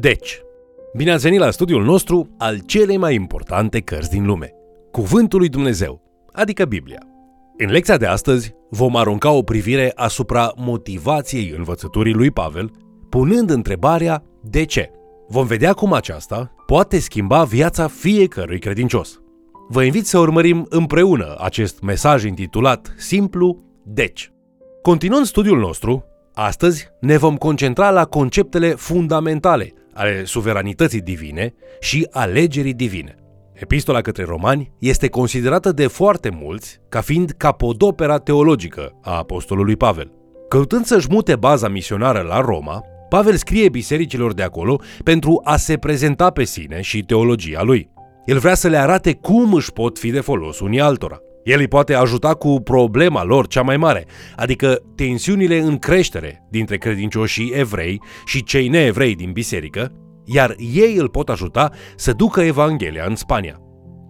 Deci, bine ați venit la studiul nostru al celei mai importante cărți din lume, Cuvântul lui Dumnezeu, adică Biblia. În lecția de astăzi vom arunca o privire asupra motivației învățăturii lui Pavel, punând întrebarea de ce. Vom vedea cum aceasta poate schimba viața fiecărui credincios. Vă invit să urmărim împreună acest mesaj intitulat simplu Deci. Continuând studiul nostru, astăzi ne vom concentra la conceptele fundamentale ale suveranității divine și alegerii divine. Epistola către romani este considerată de foarte mulți ca fiind capodopera teologică a apostolului Pavel. Căutând să-și mute baza misionară la Roma, Pavel scrie bisericilor de acolo pentru a se prezenta pe sine și teologia lui. El vrea să le arate cum își pot fi de folos unii altora. El îi poate ajuta cu problema lor cea mai mare, adică tensiunile în creștere dintre credincioșii evrei și cei neevrei din biserică, iar ei îl pot ajuta să ducă Evanghelia în Spania.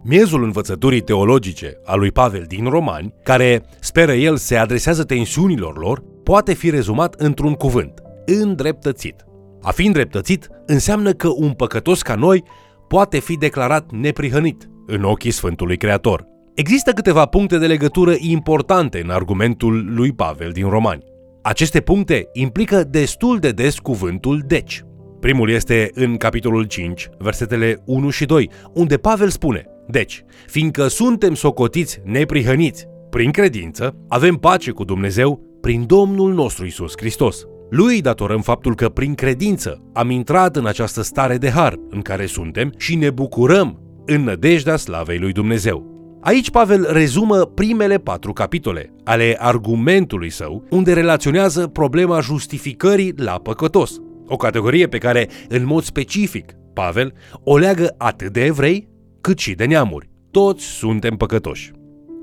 Miezul învățăturii teologice a lui Pavel din Romani, care, speră el, se adresează tensiunilor lor, poate fi rezumat într-un cuvânt, îndreptățit. A fi îndreptățit înseamnă că un păcătos ca noi poate fi declarat neprihănit în ochii Sfântului Creator. Există câteva puncte de legătură importante în argumentul lui Pavel din Romani. Aceste puncte implică destul de des cuvântul deci. Primul este în capitolul 5, versetele 1 și 2, unde Pavel spune Deci, fiindcă suntem socotiți neprihăniți prin credință, avem pace cu Dumnezeu prin Domnul nostru Isus Hristos. Lui datorăm faptul că prin credință am intrat în această stare de har în care suntem și ne bucurăm în nădejdea slavei lui Dumnezeu. Aici Pavel rezumă primele patru capitole ale argumentului său, unde relaționează problema justificării la păcătos, o categorie pe care, în mod specific, Pavel o leagă atât de evrei cât și de neamuri. Toți suntem păcătoși.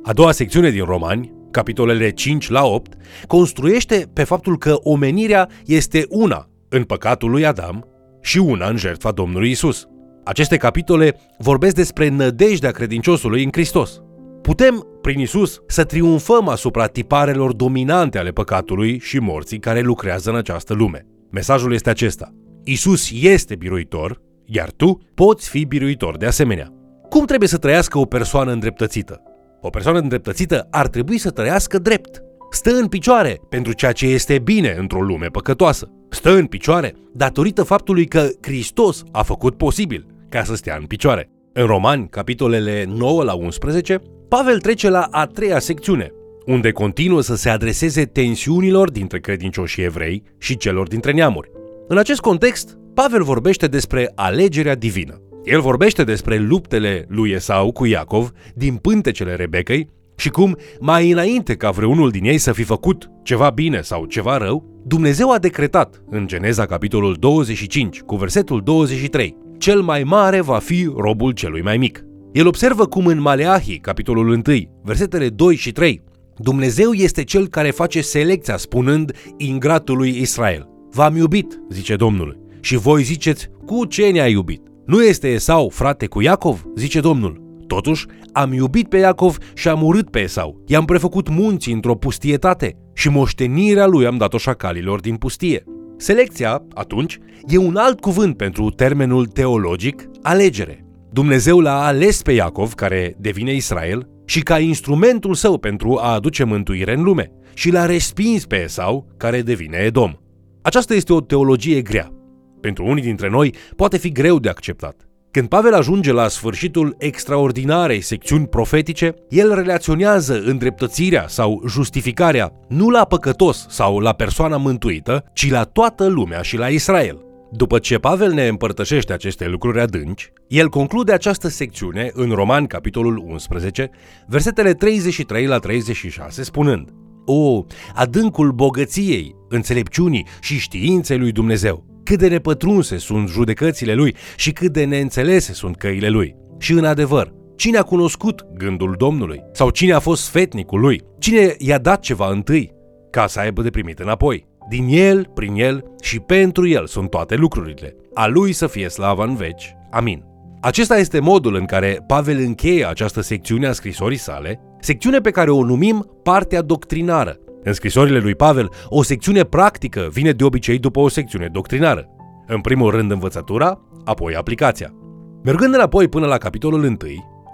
A doua secțiune din Romani, capitolele 5 la 8, construiește pe faptul că omenirea este una în păcatul lui Adam și una în jertfa Domnului Isus. Aceste capitole vorbesc despre nădejdea credinciosului în Hristos. Putem, prin Isus, să triumfăm asupra tiparelor dominante ale păcatului și morții care lucrează în această lume. Mesajul este acesta. Isus este biruitor, iar tu poți fi biruitor de asemenea. Cum trebuie să trăiască o persoană îndreptățită? O persoană îndreptățită ar trebui să trăiască drept. Stă în picioare pentru ceea ce este bine într-o lume păcătoasă. Stă în picioare datorită faptului că Hristos a făcut posibil ca să stea în picioare. În Romani, capitolele 9 la 11, Pavel trece la a treia secțiune, unde continuă să se adreseze tensiunilor dintre credincioșii evrei și celor dintre neamuri. În acest context, Pavel vorbește despre alegerea divină. El vorbește despre luptele lui Esau cu Iacov din pântecele Rebecăi și cum, mai înainte ca vreunul din ei să fi făcut ceva bine sau ceva rău, Dumnezeu a decretat în Geneza capitolul 25 cu versetul 23 Cel mai mare va fi robul celui mai mic. El observă cum în Maleahi, capitolul 1, versetele 2 și 3, Dumnezeu este cel care face selecția spunând ingratului Israel. V-am iubit, zice Domnul, și voi ziceți, cu ce ne-a iubit? Nu este Esau frate cu Iacov? zice Domnul. Totuși, am iubit pe Iacov și am urât pe Esau. I-am prefăcut munții într-o pustietate și moștenirea lui am dat-o șacalilor din pustie. Selecția, atunci, e un alt cuvânt pentru termenul teologic alegere. Dumnezeu l-a ales pe Iacov, care devine Israel, și ca instrumentul său pentru a aduce mântuire în lume, și l-a respins pe Esau, care devine Edom. Aceasta este o teologie grea. Pentru unii dintre noi poate fi greu de acceptat. Când Pavel ajunge la sfârșitul extraordinarei secțiuni profetice, el relaționează îndreptățirea sau justificarea nu la păcătos sau la persoana mântuită, ci la toată lumea și la Israel. După ce Pavel ne împărtășește aceste lucruri adânci, el conclude această secțiune în Roman capitolul 11, versetele 33 la 36, spunând O, adâncul bogăției, înțelepciunii și științei lui Dumnezeu! Cât de nepătrunse sunt judecățile lui și cât de neînțelese sunt căile lui! Și în adevăr, cine a cunoscut gândul Domnului? Sau cine a fost fetnicul lui? Cine i-a dat ceva întâi ca să aibă de primit înapoi? Din el, prin el și pentru el sunt toate lucrurile. A lui să fie slava în veci. Amin. Acesta este modul în care Pavel încheie această secțiune a scrisorii sale, secțiune pe care o numim partea doctrinară. În scrisorile lui Pavel, o secțiune practică vine de obicei după o secțiune doctrinară. În primul rând învățătura, apoi aplicația. Mergând înapoi până la capitolul 1,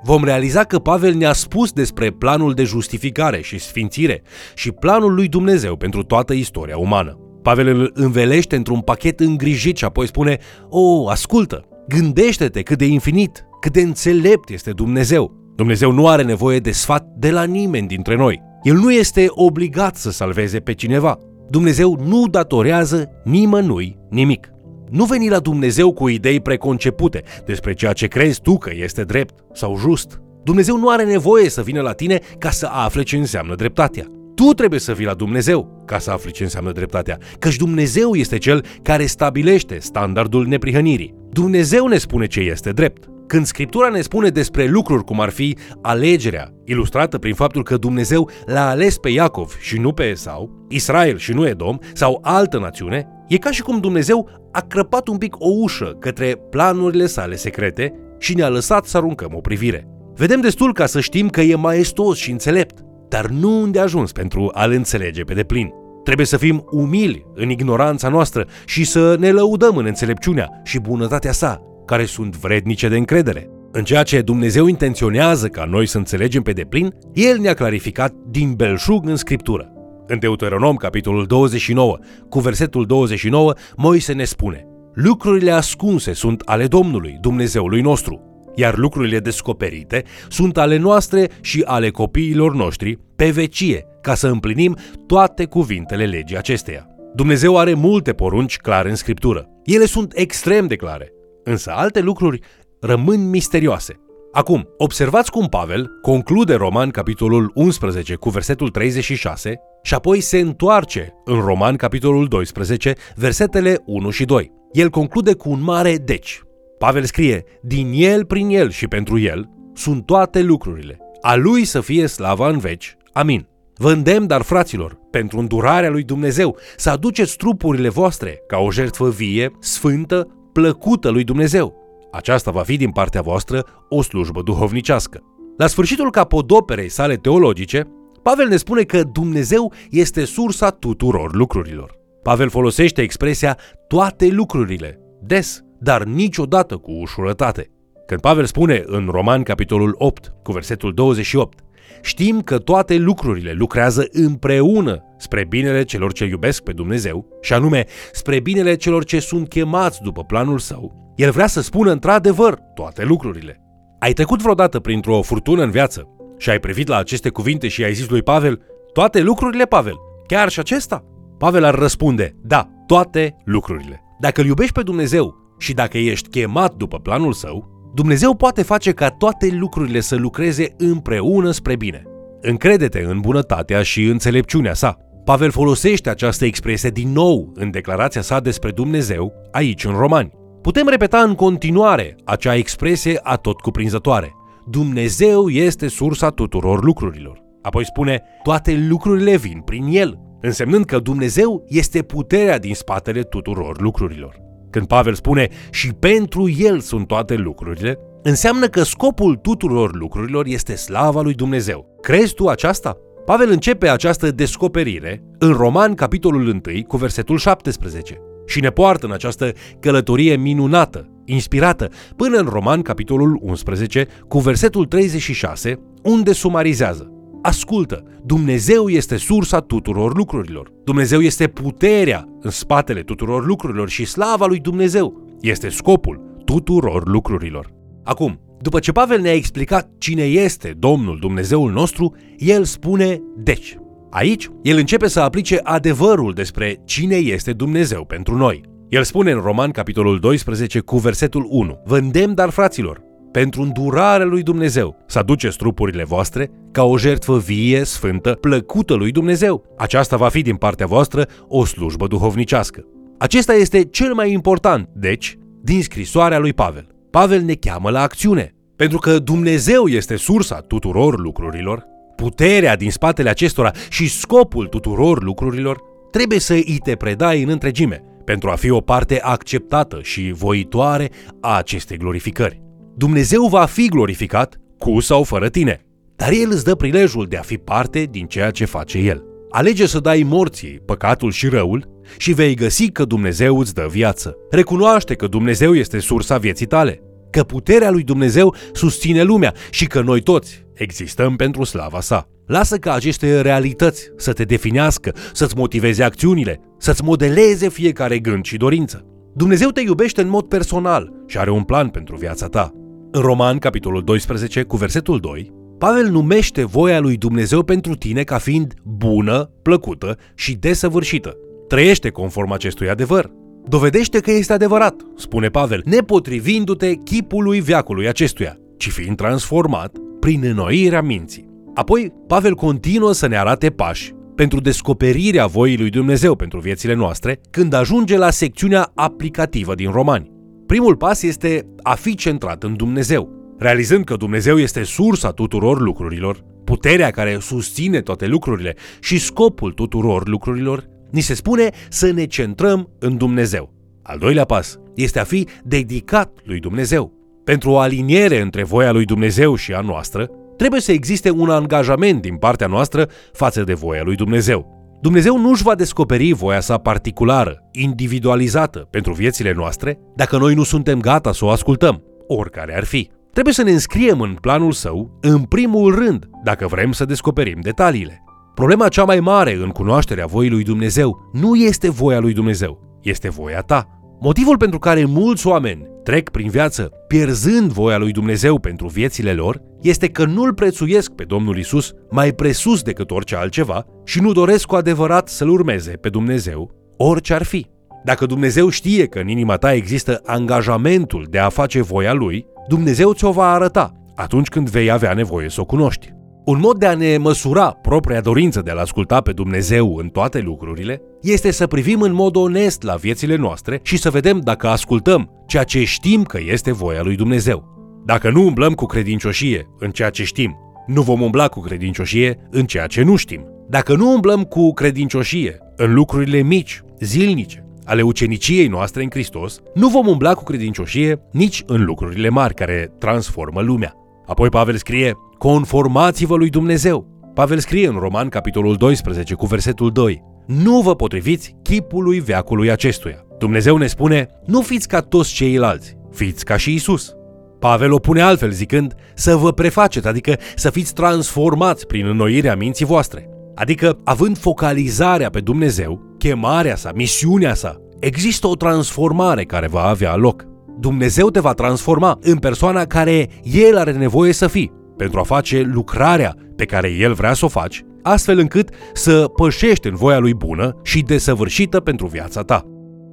vom realiza că Pavel ne-a spus despre planul de justificare și sfințire și planul lui Dumnezeu pentru toată istoria umană. Pavel îl învelește într-un pachet îngrijit și apoi spune, O, ascultă, gândește-te cât de infinit, cât de înțelept este Dumnezeu. Dumnezeu nu are nevoie de sfat de la nimeni dintre noi. El nu este obligat să salveze pe cineva. Dumnezeu nu datorează nimănui nimic. Nu veni la Dumnezeu cu idei preconcepute despre ceea ce crezi tu că este drept sau just. Dumnezeu nu are nevoie să vină la tine ca să afle ce înseamnă dreptatea. Tu trebuie să vii la Dumnezeu ca să afli ce înseamnă dreptatea, căci Dumnezeu este cel care stabilește standardul neprihănirii. Dumnezeu ne spune ce este drept. Când Scriptura ne spune despre lucruri cum ar fi alegerea, ilustrată prin faptul că Dumnezeu l-a ales pe Iacov și nu pe Esau, Israel și nu Edom, sau altă națiune, e ca și cum Dumnezeu a crăpat un pic o ușă către planurile sale secrete și ne-a lăsat să aruncăm o privire. Vedem destul ca să știm că e maestos și înțelept, dar nu unde ajuns pentru a-l înțelege pe deplin. Trebuie să fim umili în ignoranța noastră și să ne lăudăm în înțelepciunea și bunătatea sa, care sunt vrednice de încredere. În ceea ce Dumnezeu intenționează ca noi să înțelegem pe deplin, El ne-a clarificat din belșug în Scriptură. În Deuteronom, capitolul 29, cu versetul 29, Moise ne spune Lucrurile ascunse sunt ale Domnului, Dumnezeului nostru, iar lucrurile descoperite sunt ale noastre și ale copiilor noștri pe vecie, ca să împlinim toate cuvintele legii acesteia. Dumnezeu are multe porunci clare în Scriptură. Ele sunt extrem de clare, însă alte lucruri rămân misterioase. Acum, observați cum Pavel conclude Roman capitolul 11 cu versetul 36 și apoi se întoarce în Roman capitolul 12, versetele 1 și 2. El conclude cu un mare deci. Pavel scrie, din el, prin el și pentru el sunt toate lucrurile. A lui să fie slava în veci. Amin. Vă îndemn, dar fraților, pentru îndurarea lui Dumnezeu, să aduceți trupurile voastre ca o jertfă vie, sfântă, plăcută lui Dumnezeu. Aceasta va fi din partea voastră o slujbă duhovnicească. La sfârșitul capodoperei sale teologice, Pavel ne spune că Dumnezeu este sursa tuturor lucrurilor. Pavel folosește expresia toate lucrurile, des, dar niciodată cu ușurătate. Când Pavel spune în Roman capitolul 8, cu versetul 28, Știm că toate lucrurile lucrează împreună spre binele celor ce iubesc pe Dumnezeu, și anume spre binele celor ce sunt chemați după planul său. El vrea să spună într-adevăr toate lucrurile. Ai trecut vreodată printr-o furtună în viață și ai privit la aceste cuvinte și ai zis lui Pavel, toate lucrurile, Pavel, chiar și acesta? Pavel ar răspunde, da, toate lucrurile. Dacă îl iubești pe Dumnezeu și dacă ești chemat după planul său, Dumnezeu poate face ca toate lucrurile să lucreze împreună spre bine. Încredete în bunătatea și înțelepciunea sa. Pavel folosește această expresie din nou în declarația sa despre Dumnezeu aici în Romani. Putem repeta în continuare acea expresie atot cuprinzătoare. Dumnezeu este sursa tuturor lucrurilor. Apoi spune, toate lucrurile vin prin El, însemnând că Dumnezeu este puterea din spatele tuturor lucrurilor. Când Pavel spune și pentru el sunt toate lucrurile, înseamnă că scopul tuturor lucrurilor este slava lui Dumnezeu. Crezi tu aceasta? Pavel începe această descoperire în Roman, capitolul 1, cu versetul 17 și ne poartă în această călătorie minunată, inspirată, până în Roman, capitolul 11, cu versetul 36, unde sumarizează Ascultă, Dumnezeu este sursa tuturor lucrurilor. Dumnezeu este puterea în spatele tuturor lucrurilor și slava lui Dumnezeu este scopul tuturor lucrurilor. Acum, după ce Pavel ne-a explicat cine este Domnul Dumnezeul nostru, el spune deci. Aici, el începe să aplice adevărul despre cine este Dumnezeu pentru noi. El spune în Roman, capitolul 12, cu versetul 1, Vă îndemn, dar fraților, pentru îndurarea lui Dumnezeu, să aduceți trupurile voastre ca o jertfă vie, sfântă, plăcută lui Dumnezeu. Aceasta va fi din partea voastră o slujbă duhovnicească. Acesta este cel mai important, deci, din scrisoarea lui Pavel. Pavel ne cheamă la acțiune, pentru că Dumnezeu este sursa tuturor lucrurilor, puterea din spatele acestora și scopul tuturor lucrurilor, trebuie să îi te predai în întregime, pentru a fi o parte acceptată și voitoare a acestei glorificări. Dumnezeu va fi glorificat cu sau fără tine, dar El îți dă prilejul de a fi parte din ceea ce face El. Alege să dai morții păcatul și răul și vei găsi că Dumnezeu îți dă viață. Recunoaște că Dumnezeu este sursa vieții tale, că puterea lui Dumnezeu susține lumea și că noi toți existăm pentru slava sa. Lasă ca aceste realități să te definească, să-ți motiveze acțiunile, să-ți modeleze fiecare gând și dorință. Dumnezeu te iubește în mod personal și are un plan pentru viața ta. În Roman, capitolul 12, cu versetul 2, Pavel numește voia lui Dumnezeu pentru tine ca fiind bună, plăcută și desăvârșită. Trăiește conform acestui adevăr. Dovedește că este adevărat, spune Pavel, nepotrivindu-te chipului veacului acestuia, ci fiind transformat prin înnoirea minții. Apoi, Pavel continuă să ne arate pași pentru descoperirea voii lui Dumnezeu pentru viețile noastre când ajunge la secțiunea aplicativă din Romani. Primul pas este a fi centrat în Dumnezeu, realizând că Dumnezeu este sursa tuturor lucrurilor, puterea care susține toate lucrurile și scopul tuturor lucrurilor, ni se spune să ne centrăm în Dumnezeu. Al doilea pas este a fi dedicat lui Dumnezeu. Pentru o aliniere între voia lui Dumnezeu și a noastră, trebuie să existe un angajament din partea noastră față de voia lui Dumnezeu. Dumnezeu nu își va descoperi voia sa particulară, individualizată pentru viețile noastre, dacă noi nu suntem gata să o ascultăm, oricare ar fi. Trebuie să ne înscriem în planul său, în primul rând, dacă vrem să descoperim detaliile. Problema cea mai mare în cunoașterea voii lui Dumnezeu nu este voia lui Dumnezeu, este voia ta. Motivul pentru care mulți oameni trec prin viață pierzând voia lui Dumnezeu pentru viețile lor este că nu-L prețuiesc pe Domnul Isus mai presus decât orice altceva și nu doresc cu adevărat să-L urmeze pe Dumnezeu, orice ar fi. Dacă Dumnezeu știe că în inima ta există angajamentul de a face voia Lui, Dumnezeu ți-o va arăta atunci când vei avea nevoie să o cunoști. Un mod de a ne măsura propria dorință de a-L asculta pe Dumnezeu în toate lucrurile este să privim în mod onest la viețile noastre și să vedem dacă ascultăm ceea ce știm că este voia lui Dumnezeu. Dacă nu umblăm cu credincioșie în ceea ce știm, nu vom umbla cu credincioșie în ceea ce nu știm. Dacă nu umblăm cu credincioșie în lucrurile mici, zilnice, ale uceniciei noastre în Hristos, nu vom umbla cu credincioșie nici în lucrurile mari care transformă lumea. Apoi Pavel scrie, conformați-vă lui Dumnezeu. Pavel scrie în Roman, capitolul 12, cu versetul 2, nu vă potriviți chipului veacului acestuia. Dumnezeu ne spune, nu fiți ca toți ceilalți, fiți ca și Isus. Pavel o pune altfel zicând să vă prefaceți, adică să fiți transformați prin înnoirea minții voastre. Adică, având focalizarea pe Dumnezeu, chemarea sa, misiunea sa, există o transformare care va avea loc. Dumnezeu te va transforma în persoana care El are nevoie să fii, pentru a face lucrarea pe care El vrea să o faci, astfel încât să pășești în voia Lui bună și desăvârșită pentru viața ta.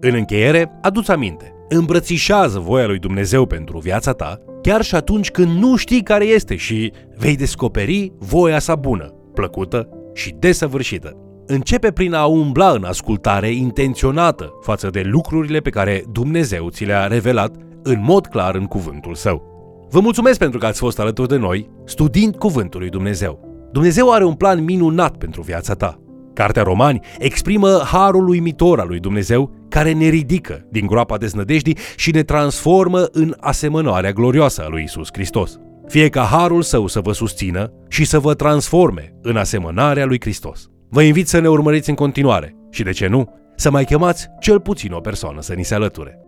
În încheiere, adu-ți aminte, îmbrățișează voia lui Dumnezeu pentru viața ta, chiar și atunci când nu știi care este și vei descoperi voia sa bună, plăcută și desăvârșită. Începe prin a umbla în ascultare intenționată față de lucrurile pe care Dumnezeu ți le-a revelat în mod clar în cuvântul său. Vă mulțumesc pentru că ați fost alături de noi, studiind cuvântul lui Dumnezeu. Dumnezeu are un plan minunat pentru viața ta. Cartea Romani exprimă harul uimitor al lui Dumnezeu care ne ridică din groapa deznădejdii și ne transformă în asemănarea glorioasă a lui Isus Hristos. Fie ca harul său să vă susțină și să vă transforme în asemănarea lui Hristos. Vă invit să ne urmăriți în continuare și, de ce nu, să mai chemați cel puțin o persoană să ni se alăture.